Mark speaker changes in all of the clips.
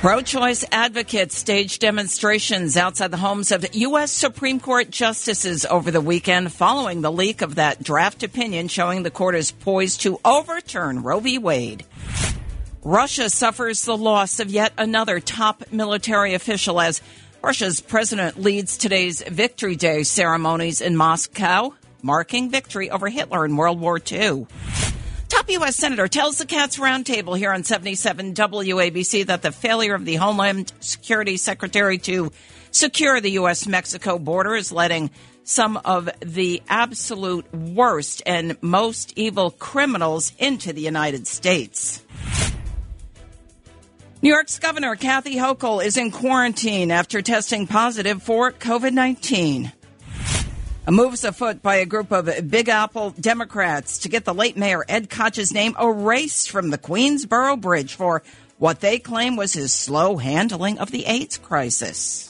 Speaker 1: Pro choice advocates staged demonstrations outside the homes of U.S. Supreme Court justices over the weekend following the leak of that draft opinion showing the court is poised to overturn Roe v. Wade. Russia suffers the loss of yet another top military official as Russia's president leads today's Victory Day ceremonies in Moscow, marking victory over Hitler in World War II. Top U.S. Senator tells the Cats Roundtable here on 77 WABC that the failure of the Homeland Security Secretary to secure the U.S. Mexico border is letting some of the absolute worst and most evil criminals into the United States. New York's Governor Kathy Hochul is in quarantine after testing positive for COVID 19. A moves afoot by a group of Big Apple Democrats to get the late Mayor Ed Koch's name erased from the Queensboro Bridge for what they claim was his slow handling of the AIDS crisis.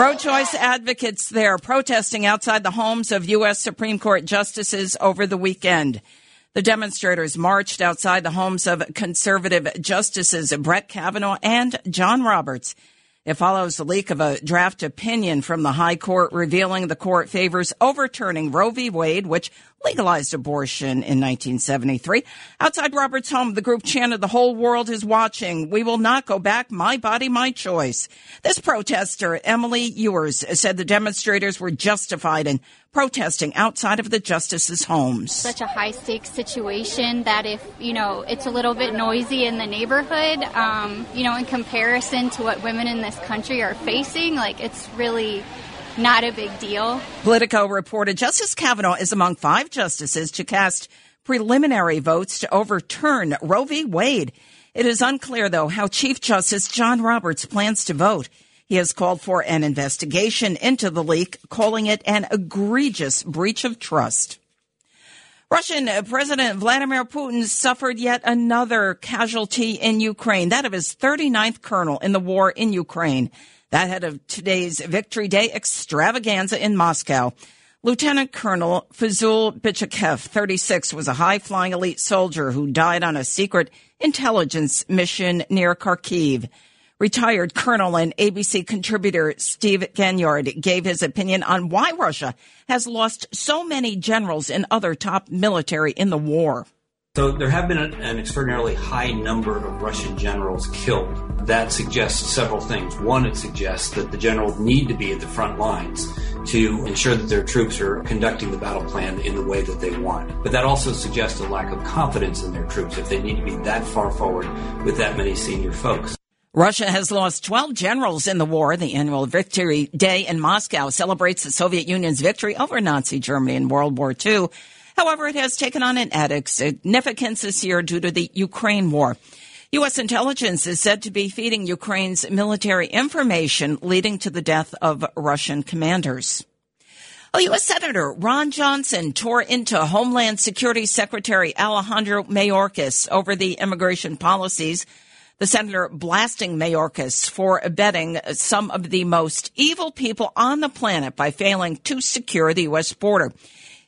Speaker 1: Pro choice advocates there protesting outside the homes of U.S. Supreme Court justices over the weekend. The demonstrators marched outside the homes of conservative justices Brett Kavanaugh and John Roberts. It follows the leak of a draft opinion from the High Court revealing the court favors overturning Roe v. Wade, which legalized abortion in 1973. Outside Robert's home, the group chanted, The whole world is watching. We will not go back. My body, my choice. This protester, Emily Ewers, said the demonstrators were justified in protesting outside of the justices' homes.
Speaker 2: Such a high stakes situation that if, you know, it's a little bit noisy in the neighborhood, um, you know, in comparison to what women in this country are facing, like it's really not a big deal.
Speaker 1: Politico reported Justice Kavanaugh is among five justices to cast preliminary votes to overturn Roe v. Wade. It is unclear, though, how Chief Justice John Roberts plans to vote. He has called for an investigation into the leak, calling it an egregious breach of trust. Russian President Vladimir Putin suffered yet another casualty in Ukraine, that of his 39th colonel in the war in Ukraine. That head of today's Victory Day extravaganza in Moscow. Lieutenant Colonel Fazul Bichakev, 36, was a high flying elite soldier who died on a secret intelligence mission near Kharkiv. Retired Colonel and ABC contributor Steve Ganyard gave his opinion on why Russia has lost so many generals and other top military in the war.
Speaker 3: So there have been an extraordinarily high number of Russian generals killed. That suggests several things. One, it suggests that the generals need to be at the front lines to ensure that their troops are conducting the battle plan in the way that they want. But that also suggests a lack of confidence in their troops if they need to be that far forward with that many senior folks.
Speaker 1: Russia has lost 12 generals in the war. The annual Victory Day in Moscow celebrates the Soviet Union's victory over Nazi Germany in World War II. However, it has taken on an added significance this year due to the Ukraine war. U.S. intelligence is said to be feeding Ukraine's military information leading to the death of Russian commanders. A U.S. Senator Ron Johnson tore into Homeland Security Secretary Alejandro Mayorkas over the immigration policies. The senator blasting Mayorkas for abetting some of the most evil people on the planet by failing to secure the U.S. border.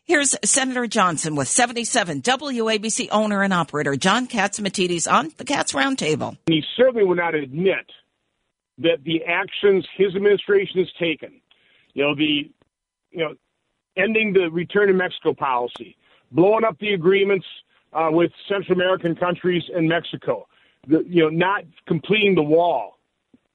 Speaker 1: Here's Senator Johnson with 77 WABC owner and operator John Catsimatidis on the Cats Roundtable.
Speaker 4: He certainly will not admit that the actions his administration has taken, you know, the, you know, ending the return to Mexico policy, blowing up the agreements uh, with Central American countries and Mexico, the, you know, not completing the wall,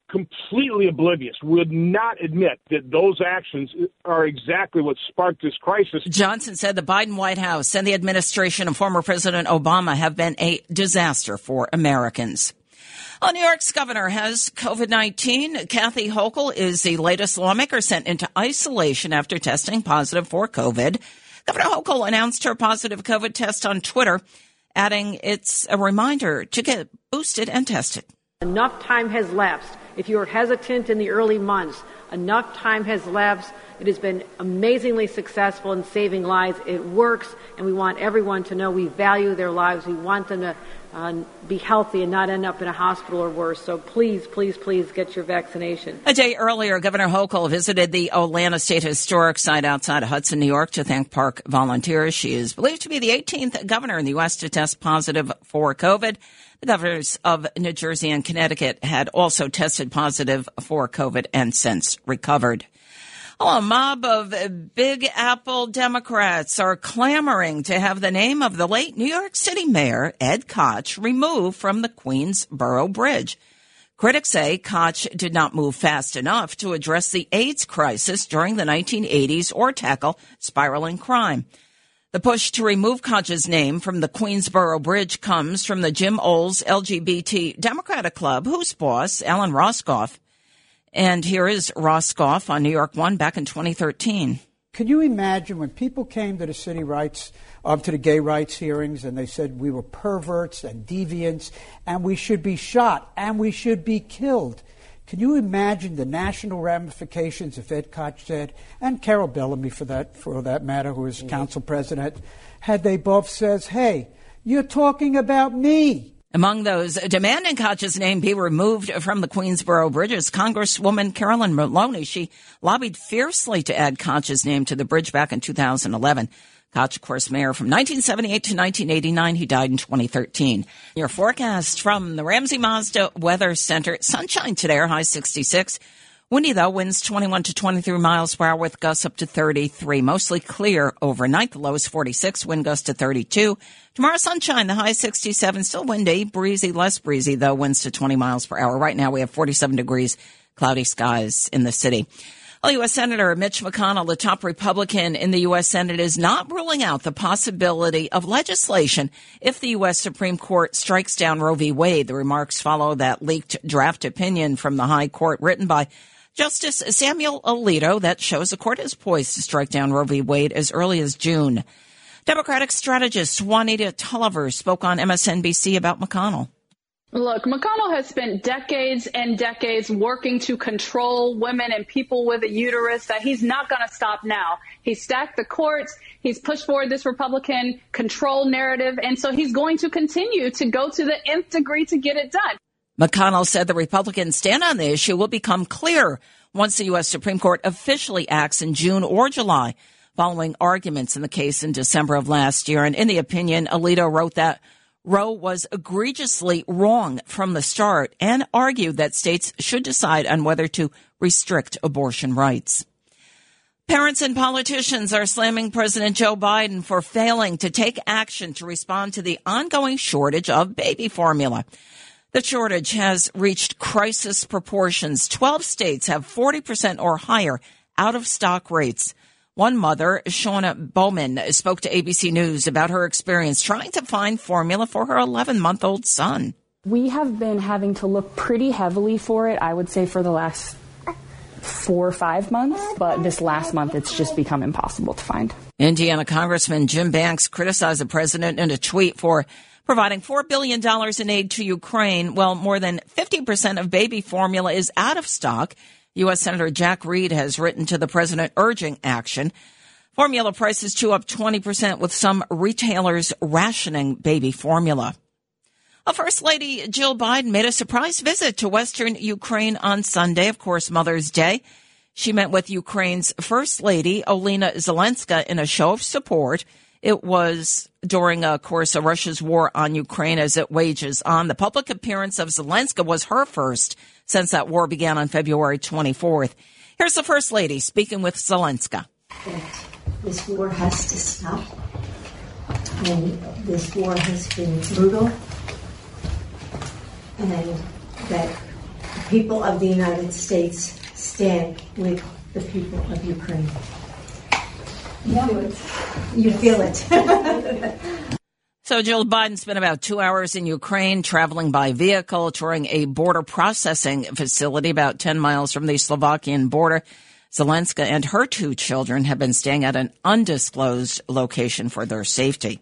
Speaker 4: completely oblivious, would not admit that those actions are exactly what sparked this crisis.
Speaker 1: Johnson said the Biden White House and the administration of former President Obama have been a disaster for Americans. Well, New York's governor has COVID 19. Kathy Hochul is the latest lawmaker sent into isolation after testing positive for COVID. Governor Hochul announced her positive COVID test on Twitter, adding it's a reminder to get boosted and tested.
Speaker 5: Enough time has lapsed. If you were hesitant in the early months, enough time has lapsed. It has been amazingly successful in saving lives. It works, and we want everyone to know we value their lives. We want them to Uh, be healthy and not end up in a hospital or worse. So please, please, please get your vaccination.
Speaker 1: A day earlier, Governor Hochul visited the Olana State Historic Site outside of Hudson, New York to thank park volunteers. She is believed to be the 18th governor in the U.S. to test positive for COVID. The governors of New Jersey and Connecticut had also tested positive for COVID and since recovered. Oh, a mob of Big Apple Democrats are clamoring to have the name of the late New York City Mayor, Ed Koch, removed from the Queensboro Bridge. Critics say Koch did not move fast enough to address the AIDS crisis during the 1980s or tackle spiraling crime. The push to remove Koch's name from the Queensboro Bridge comes from the Jim Owles LGBT Democratic Club, whose boss, Allen Roskoff, and here is Roskoff on New York One back in 2013.
Speaker 6: Can you imagine when people came to the city rights, um, to the gay rights hearings, and they said we were perverts and deviants, and we should be shot and we should be killed? Can you imagine the national ramifications if Ed Koch said, and Carol Bellamy for that for that matter, who is council president, had they both says, "Hey, you're talking about me."
Speaker 1: Among those demanding Koch's name be removed from the Queensboro bridges, Congresswoman Carolyn Maloney, she lobbied fiercely to add Koch's name to the bridge back in 2011. Koch, of course, mayor from 1978 to 1989. He died in 2013. Your forecast from the Ramsey Mazda Weather Center. Sunshine today, high 66. Windy though, winds 21 to 23 miles per hour with gusts up to 33. Mostly clear overnight. The low is 46, wind gusts to 32. Tomorrow sunshine, the high 67. Still windy, breezy, less breezy though, winds to 20 miles per hour. Right now we have 47 degrees, cloudy skies in the city. Well, U.S. Senator Mitch McConnell, the top Republican in the U.S. Senate, is not ruling out the possibility of legislation if the U.S. Supreme Court strikes down Roe v. Wade. The remarks follow that leaked draft opinion from the High Court written by Justice Samuel Alito that shows the court is poised to strike down Roe v. Wade as early as June. Democratic strategist Juanita Tolliver spoke on MSNBC about McConnell.
Speaker 7: Look, McConnell has spent decades and decades working to control women and people with a uterus that he's not going to stop now. He's stacked the courts. He's pushed forward this Republican control narrative. And so he's going to continue to go to the nth degree to get it done.
Speaker 1: McConnell said the Republicans stand on the issue will become clear once the U.S. Supreme Court officially acts in June or July following arguments in the case in December of last year. And in the opinion, Alito wrote that Roe was egregiously wrong from the start and argued that states should decide on whether to restrict abortion rights. Parents and politicians are slamming President Joe Biden for failing to take action to respond to the ongoing shortage of baby formula. The shortage has reached crisis proportions. 12 states have 40% or higher out of stock rates. One mother, Shauna Bowman, spoke to ABC News about her experience trying to find formula for her 11 month old son.
Speaker 8: We have been having to look pretty heavily for it, I would say, for the last four or five months, but this last month it's just become impossible to find.
Speaker 1: Indiana Congressman Jim Banks criticized the president in a tweet for providing $4 billion in aid to Ukraine. Well, more than 50% of baby formula is out of stock. U.S. Senator Jack Reed has written to the president urging action. Formula prices too up 20% with some retailers rationing baby formula. A First Lady Jill Biden made a surprise visit to Western Ukraine on Sunday, of course, Mother's Day. She met with Ukraine's First Lady, Olena Zelenska, in a show of support. It was during, uh, of course, of Russia's war on Ukraine as it wages on. The public appearance of Zelenska was her first since that war began on February 24th. Here's the First Lady speaking with Zelenska.
Speaker 9: This war has to stop. And this war has been brutal. And that the people of the United States stand with the people of Ukraine. You feel it.
Speaker 1: so Jill Biden spent about two hours in Ukraine, traveling by vehicle, touring a border processing facility about 10 miles from the Slovakian border. Zelenska and her two children have been staying at an undisclosed location for their safety.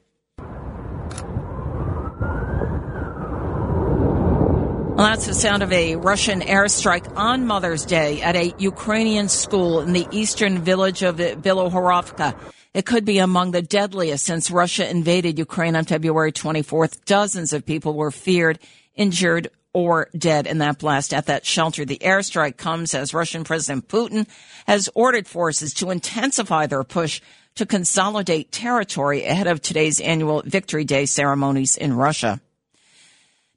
Speaker 1: Well, that's the sound of a Russian airstrike on Mother's Day at a Ukrainian school in the eastern village of Bilohorivka. It could be among the deadliest since Russia invaded Ukraine on February 24th. Dozens of people were feared, injured, or dead in that blast at that shelter. The airstrike comes as Russian President Putin has ordered forces to intensify their push to consolidate territory ahead of today's annual Victory Day ceremonies in Russia.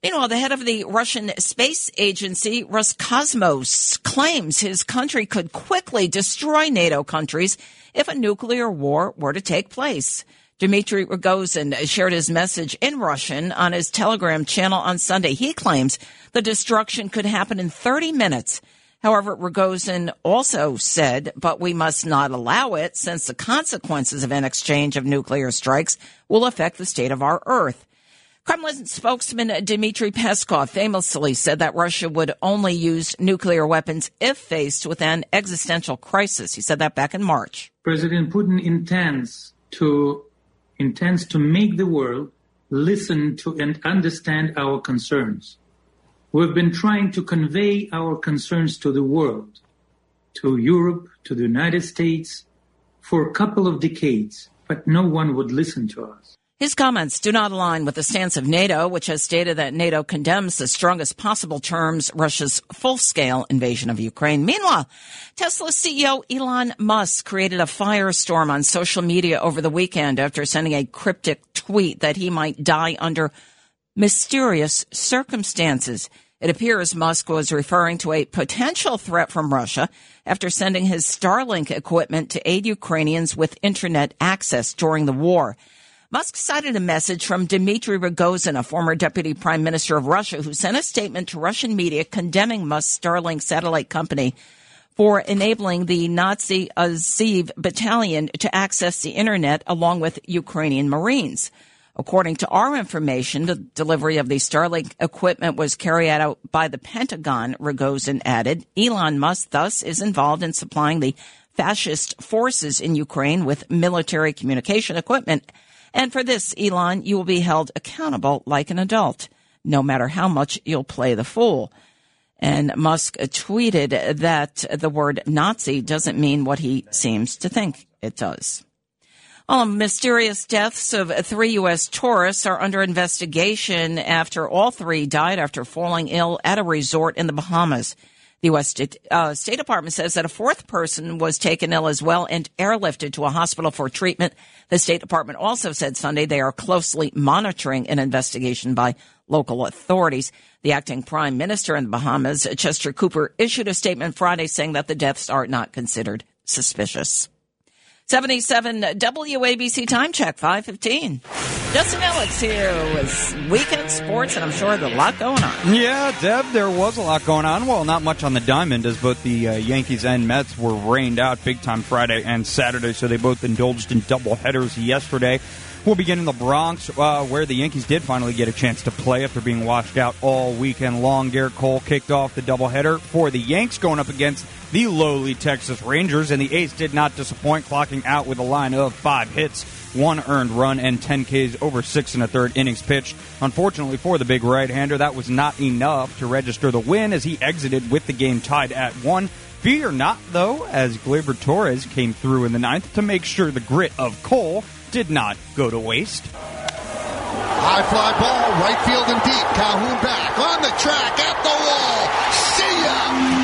Speaker 1: Meanwhile, the head of the Russian space agency, Roscosmos, claims his country could quickly destroy NATO countries if a nuclear war were to take place. Dmitry Rogozin shared his message in Russian on his Telegram channel on Sunday. He claims the destruction could happen in 30 minutes. However, Rogozin also said, but we must not allow it since the consequences of an exchange of nuclear strikes will affect the state of our Earth. Kremlin spokesman Dmitry Peskov famously said that Russia would only use nuclear weapons if faced with an existential crisis. He said that back in March.
Speaker 10: President Putin intends to intends to make the world listen to and understand our concerns. We've been trying to convey our concerns to the world, to Europe, to the United States for a couple of decades, but no one would listen to us.
Speaker 1: His comments do not align with the stance of NATO, which has stated that NATO condemns the strongest possible terms Russia's full-scale invasion of Ukraine. Meanwhile, Tesla CEO Elon Musk created a firestorm on social media over the weekend after sending a cryptic tweet that he might die under mysterious circumstances. It appears Musk was referring to a potential threat from Russia after sending his Starlink equipment to aid Ukrainians with internet access during the war. Musk cited a message from Dmitry Rogozin, a former deputy prime minister of Russia, who sent a statement to Russian media condemning Musk's Starlink satellite company for enabling the Nazi Azov battalion to access the internet along with Ukrainian Marines. According to our information, the delivery of the Starlink equipment was carried out by the Pentagon, Rogozin added. Elon Musk thus is involved in supplying the fascist forces in Ukraine with military communication equipment and for this, Elon, you will be held accountable like an adult, no matter how much you'll play the fool. And Musk tweeted that the word Nazi doesn't mean what he seems to think it does. All mysterious deaths of three U.S. tourists are under investigation after all three died after falling ill at a resort in the Bahamas. The U.S. State, uh, State Department says that a fourth person was taken ill as well and airlifted to a hospital for treatment. The State Department also said Sunday they are closely monitoring an investigation by local authorities. The acting prime minister in the Bahamas, Chester Cooper, issued a statement Friday saying that the deaths are not considered suspicious. 77 WABC time check, 515. Justin Alex here with weekend sports, and I'm sure there's a lot going on.
Speaker 11: Yeah, Deb, there was a lot going on. Well, not much on the diamond, as both the uh, Yankees and Mets were rained out big time Friday and Saturday, so they both indulged in double headers yesterday. We'll begin in the Bronx, uh, where the Yankees did finally get a chance to play after being washed out all weekend long. Gerrit Cole kicked off the doubleheader for the Yanks going up against the lowly Texas Rangers, and the A's did not disappoint, clocking out with a line of five hits, one earned run, and 10 Ks over six and a third innings pitched. Unfortunately for the big right-hander, that was not enough to register the win as he exited with the game tied at one. Fear not, though, as Gleyber Torres came through in the ninth to make sure the grit of Cole did not go to waste.
Speaker 12: High fly ball, right field and deep. Calhoun back on the track at the wall. See ya!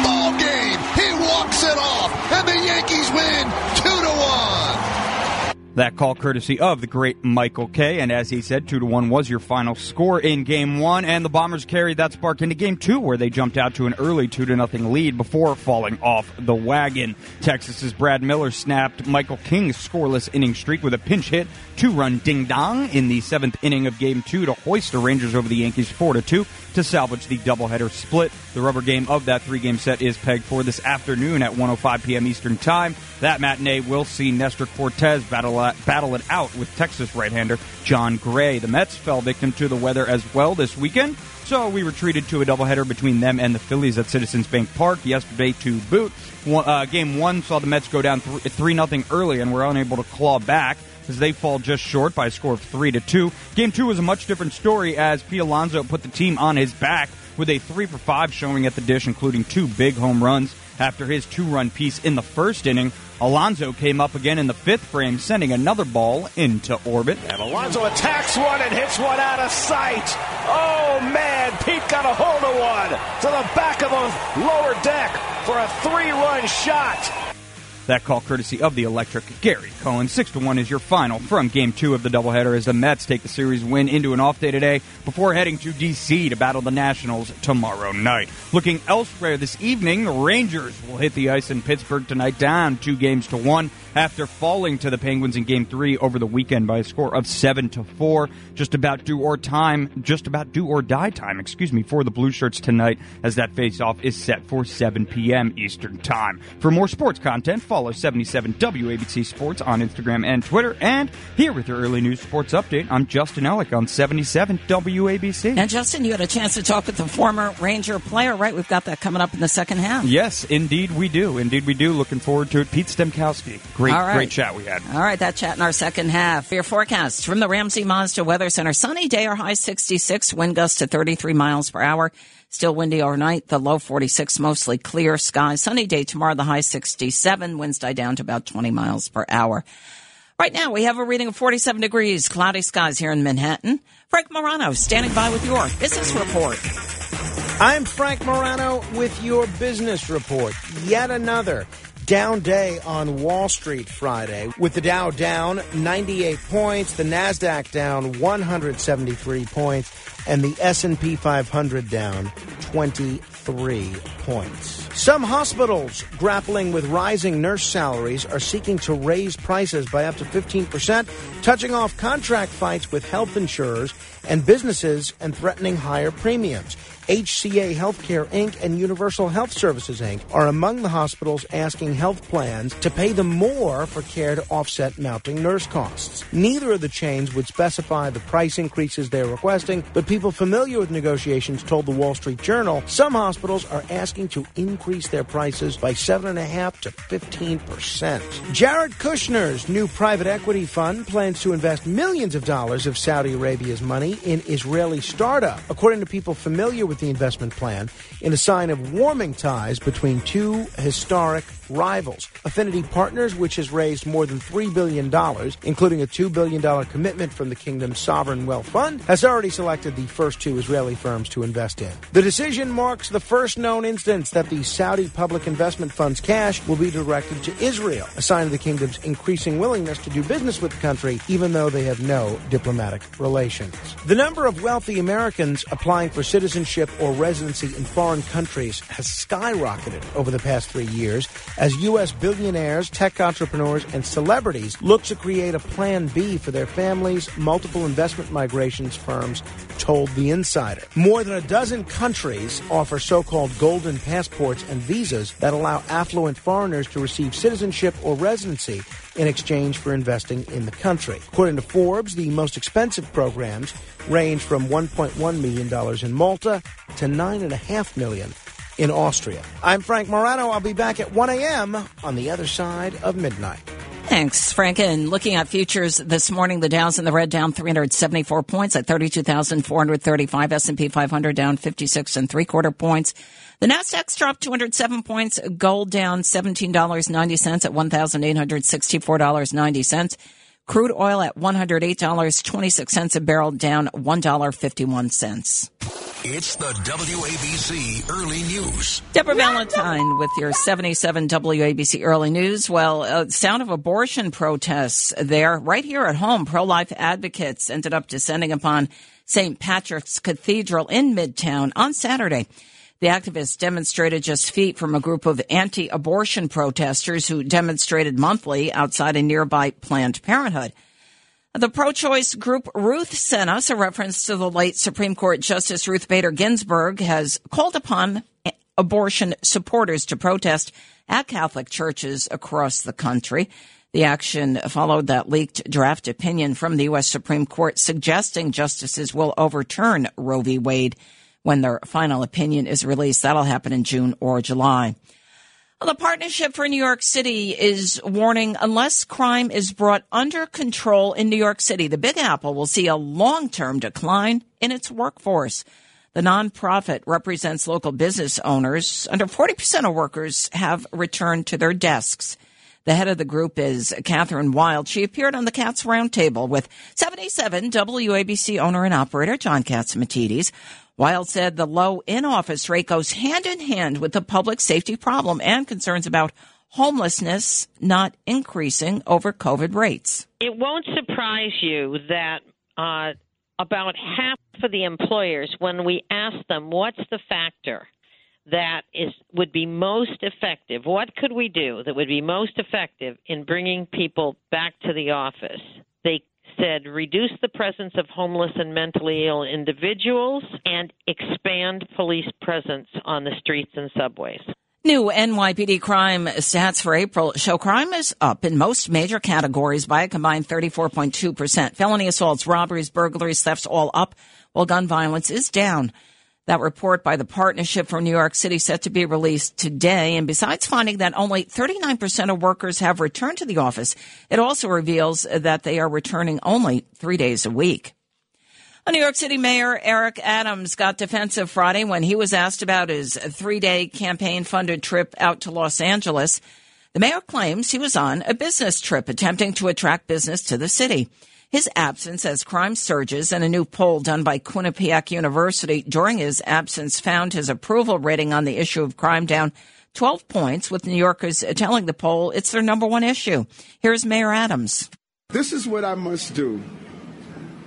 Speaker 12: Walks it off, and the Yankees win two to one.
Speaker 11: That call courtesy of the great Michael Kay. And as he said, 2 to 1 was your final score in game one. And the Bombers carried that spark into game two, where they jumped out to an early 2 to nothing lead before falling off the wagon. Texas's Brad Miller snapped Michael King's scoreless inning streak with a pinch hit, two run ding dong in the seventh inning of game two to hoist the Rangers over the Yankees 4 to 2 to salvage the doubleheader split. The rubber game of that three game set is pegged for this afternoon at 105 p.m. Eastern Time. That matinee will see Nestor Cortes battle, battle it out with Texas right hander Jon Gray. The Mets fell victim to the weather as well this weekend. So we were treated to a doubleheader between them and the Phillies at Citizens Bank Park yesterday to boot. One, uh, game one saw the Mets go down three nothing early and were unable to claw back as they fall just short by a score of three to two. Game two was a much different story as Pete Alonso put the team on his back with a three for five showing at the dish, including two big home runs. After his two run piece in the first inning, Alonso came up again in the fifth frame, sending another ball into orbit.
Speaker 13: And Alonso attacks one and hits one out of sight. Oh man, Pete got a hold of one to the back of the lower deck for a three run shot.
Speaker 11: That call courtesy of the electric Gary Cohen. 6 to 1 is your final from game two of the doubleheader as the Mets take the series win into an off day today before heading to D.C. to battle the Nationals tomorrow night. Looking elsewhere this evening, Rangers will hit the ice in Pittsburgh tonight down two games to one after falling to the Penguins in game three over the weekend by a score of seven to four. Just about do or time, just about do or die time, excuse me, for the Blue Shirts tonight as that face off is set for 7 p.m. Eastern Time. For more sports content, follow 77 WABC Sports on Instagram and Twitter. And here with your early news sports update, I'm Justin Ellick on 77 WABC.
Speaker 1: And Justin, you had a chance to talk with the former Ranger player, right? We've got that coming up in the second half.
Speaker 11: Yes, indeed we do. Indeed we do. Looking forward to it. Pete Stemkowski. Great, right. great chat we had.
Speaker 1: All right, that chat in our second half. Your forecast from the Ramsey Mazda Weather Center. Sunny day or high 66, wind gusts to 33 miles per hour. Still windy overnight, the low 46, mostly clear skies. Sunny day tomorrow, the high 67, winds die down to about 20 miles per hour. Right now, we have a reading of 47 degrees, cloudy skies here in Manhattan. Frank Morano standing by with your business report.
Speaker 14: I'm Frank Morano with your business report. Yet another down day on Wall Street Friday with the Dow down 98 points, the Nasdaq down 173 points, and the S&P 500 down 23 points. Some hospitals grappling with rising nurse salaries are seeking to raise prices by up to 15%, touching off contract fights with health insurers and businesses and threatening higher premiums. HCA Healthcare Inc. and Universal Health Services Inc. are among the hospitals asking health plans to pay them more for care to offset mounting nurse costs. Neither of the chains would specify the price increases they're requesting, but people familiar with negotiations told the Wall Street Journal some hospitals are asking to increase their prices by 7.5 to 15 percent. Jared Kushner's new private equity fund plans to invest millions of dollars of Saudi Arabia's money in Israeli startup. According to people familiar with the investment plan in a sign of warming ties between two historic rivals. Affinity Partners, which has raised more than $3 billion, including a $2 billion commitment from the kingdom's sovereign wealth fund, has already selected the first two Israeli firms to invest in. The decision marks the first known instance that the Saudi public investment fund's cash will be directed to Israel, a sign of the kingdom's increasing willingness to do business with the country, even though they have no diplomatic relations. The number of wealthy Americans applying for citizenship or residency in foreign countries has skyrocketed over the past three years as U.S. billionaires, tech entrepreneurs, and celebrities look to create a plan B for their families, multiple investment migrations firms told The Insider. More than a dozen countries offer so called golden passports and visas that allow affluent foreigners to receive citizenship or residency in exchange for investing in the country. According to Forbes, the most expensive programs range from $1.1 million in Malta to $9.5 million in Austria. I'm Frank Morano. I'll be back at 1 a.m. on the other side of midnight.
Speaker 1: Thanks, Frank. And looking at futures this morning, the Dow's in the red down 374 points at 32,435. S&P 500 down 56 and three quarter points. The Nasdaq's dropped 207 points. Gold down $17.90 at $1,864.90. Crude oil at $108.26 a barrel, down $1.51.
Speaker 15: It's the WABC Early News.
Speaker 1: Deborah Valentine with your 77 WABC Early News. Well, uh, sound of abortion protests there. Right here at home, pro-life advocates ended up descending upon St. Patrick's Cathedral in Midtown on Saturday. The activists demonstrated just feet from a group of anti-abortion protesters who demonstrated monthly outside a nearby Planned Parenthood. The pro-choice group Ruth Sent Us a reference to the late Supreme Court Justice Ruth Bader Ginsburg has called upon abortion supporters to protest at Catholic churches across the country. The action followed that leaked draft opinion from the U.S. Supreme Court suggesting justices will overturn Roe v. Wade when their final opinion is released. That'll happen in June or July. Well, the Partnership for New York City is warning unless crime is brought under control in New York City, the Big Apple will see a long term decline in its workforce. The nonprofit represents local business owners. Under 40% of workers have returned to their desks. The head of the group is Kathryn Wylde. She appeared on the Cats Roundtable with 77 WABC owner and operator John Catsimatidis. Wylde said the low in office rate goes hand in hand with the public safety problem and concerns about homelessness not increasing over COVID rates.
Speaker 16: It won't surprise you that uh, about half of the employers, when we ask them what's the factor that is would be most effective, what could we do that would be most effective in bringing people back to the office? They said reduce the presence of homeless and mentally ill individuals and expand police presence on the streets and subways.
Speaker 1: New NYPD crime stats for April show crime is up in most major categories by a combined 34.2%. Felony assaults, robberies, burglaries, thefts all up, while gun violence is down. That report by the Partnership for New York City set to be released today. And besides finding that only 39% of workers have returned to the office, it also reveals that they are returning only three days a week. A New York City Mayor Eric Adams got defensive Friday when he was asked about his three day campaign funded trip out to Los Angeles. The mayor claims he was on a business trip attempting to attract business to the city. His absence as crime surges and a new poll done by Quinnipiac University during his absence found his approval rating on the issue of crime down 12 points, with New Yorkers telling the poll it's their number one issue. Here's Mayor Adams.
Speaker 17: This is what I must do.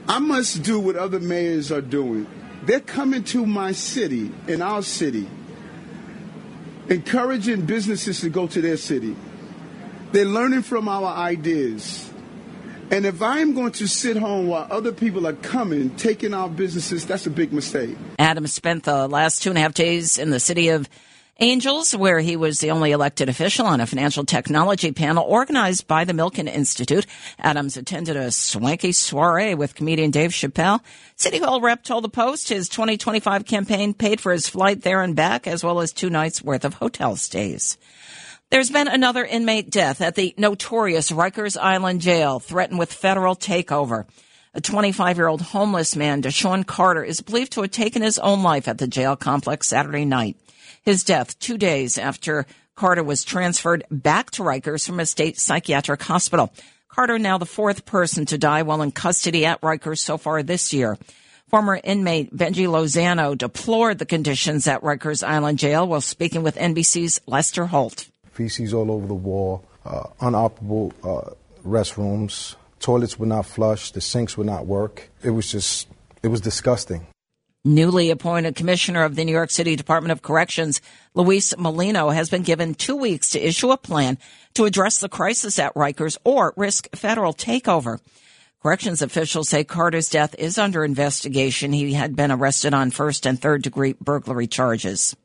Speaker 17: I must do what other mayors are doing. They're coming to my city, in our city, encouraging businesses to go to their city. They're learning from our ideas. And if I'm going to sit home while other people are coming, taking our businesses, that's a big mistake.
Speaker 1: Adams spent the last two and a half days in the city of Angels, where he was the only elected official on a financial technology panel organized by the Milken Institute. Adams attended a swanky soiree with comedian Dave Chappelle. City Hall rep told the Post his 2025 campaign paid for his flight there and back, as well as two nights worth of hotel stays. There's been another inmate death at the notorious Rikers Island jail, threatened with federal takeover. A 25 year old homeless man, Deshaun Carter, is believed to have taken his own life at the jail complex Saturday night. His death two days after Carter was transferred back to Rikers from a state psychiatric hospital. Carter now the fourth person to die while in custody at Rikers so far this year. Former inmate Benji Lozano deplored the conditions at Rikers Island Jail while speaking with NBC's Lester Holt.
Speaker 18: Feces all over the wall, uh, unoperable uh, restrooms, toilets would not flush, the sinks would not work. It was just, it was disgusting.
Speaker 1: Newly appointed commissioner of the New York City Department of Corrections, Luis Molina, has been given two weeks to issue a plan to address the crisis at Rikers or risk federal takeover. Corrections officials say Carter's death is under investigation. He had been arrested on first and third degree burglary charges.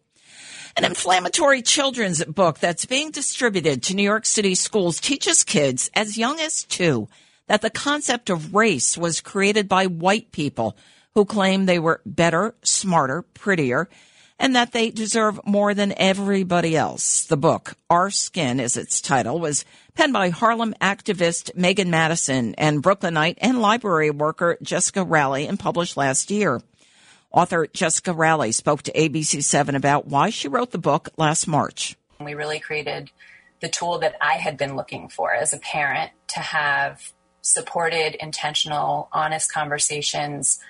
Speaker 1: An inflammatory children's book that's being distributed to New York City schools teaches kids as young as two that the concept of race was created by white people who claim they were better, smarter, prettier, and that they deserve more than everybody else. The book, Our Skin is its title, was penned by Harlem activist Megan Madison and Brooklynite and library worker Jessica Ralli and published last year. Author Jessica Ralli spoke to ABC7 about why she wrote the book last March.
Speaker 19: We really created the tool that I had been looking for as a parent to have supported, intentional, honest conversations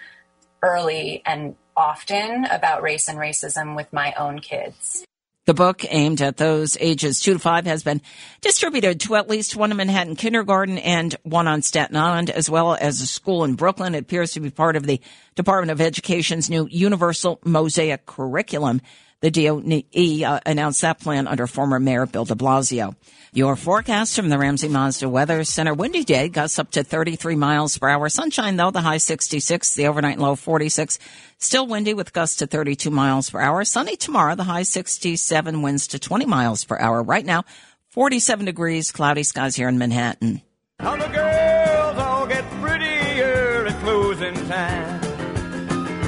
Speaker 19: early and often about race and racism with my own kids.
Speaker 1: The book, aimed at those ages two to five, has been distributed to at least one Manhattan kindergarten and one on Staten Island, as well as a school in Brooklyn. It appears to be part of the Department of Education's new Universal Mosaic Curriculum. The DOE uh, announced that plan under former Mayor Bill de Blasio. Your forecast from the Ramsey Mazda Weather Center. Windy day, gusts up to 33 miles per hour. Sunshine though, the high 66, the overnight low 46. Still windy with gusts to 32 miles per hour. Sunny tomorrow, the high 67, winds to 20 miles per hour. Right now, 47 degrees, cloudy skies here in Manhattan.
Speaker 20: How the girls all get prettier at closing time.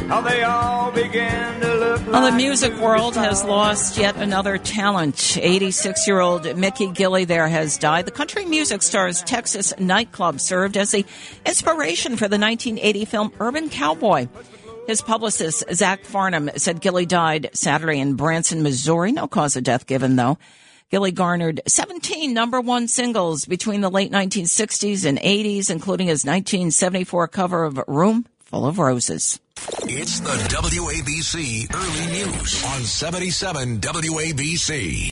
Speaker 20: how they all
Speaker 1: Well, the music world has lost yet another talent. 86 year old Mickey Gilley there has died. The country music star's Texas nightclub served as the inspiration for the 1980 film Urban Cowboy. His publicist, Zach Farnum, said Gilley died Saturday in Branson, Missouri. No cause of death given, though. Gilley garnered 17 number one singles between the late 1960s and 80s, including his 1974 cover of Room Full of Roses.
Speaker 15: It's the WABC Early News on 77 WABC.